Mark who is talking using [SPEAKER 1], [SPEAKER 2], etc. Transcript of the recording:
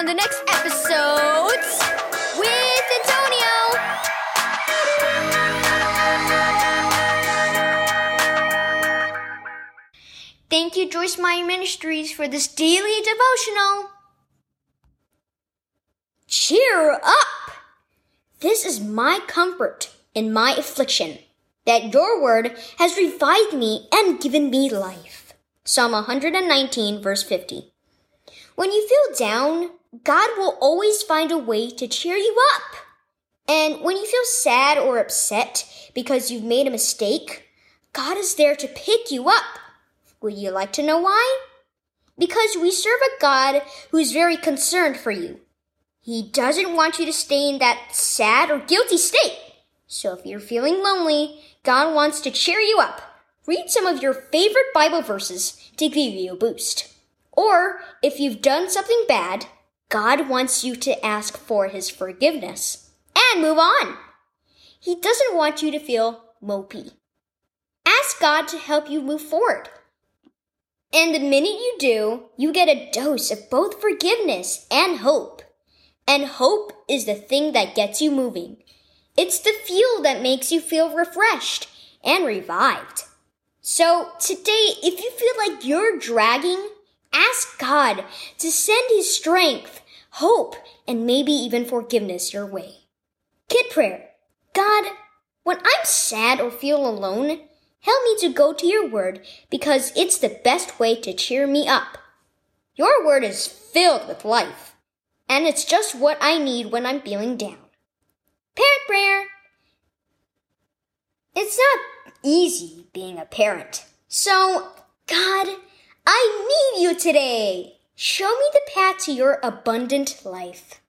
[SPEAKER 1] on the next episodes with Antonio. Thank you, Joyce Meyer Ministries, for this daily devotional. Cheer up! This is my comfort in my affliction, that your word has revived me and given me life. Psalm 119, verse 50. When you feel down, God will always find a way to cheer you up. And when you feel sad or upset because you've made a mistake, God is there to pick you up. Would you like to know why? Because we serve a God who's very concerned for you. He doesn't want you to stay in that sad or guilty state. So if you're feeling lonely, God wants to cheer you up. Read some of your favorite Bible verses to give you a boost. Or if you've done something bad, God wants you to ask for his forgiveness and move on. He doesn't want you to feel mopey. Ask God to help you move forward. And the minute you do, you get a dose of both forgiveness and hope. And hope is the thing that gets you moving. It's the fuel that makes you feel refreshed and revived. So today, if you feel like you're dragging, ask God to send His strength, hope, and maybe even forgiveness your way. Kid prayer. God, when I'm sad or feel alone, Help me to go to your word because it's the best way to cheer me up. Your word is filled with life, and it's just what I need when I'm feeling down. Parent prayer. It's not easy being a parent. So, God, I need you today. Show me the path to your abundant life.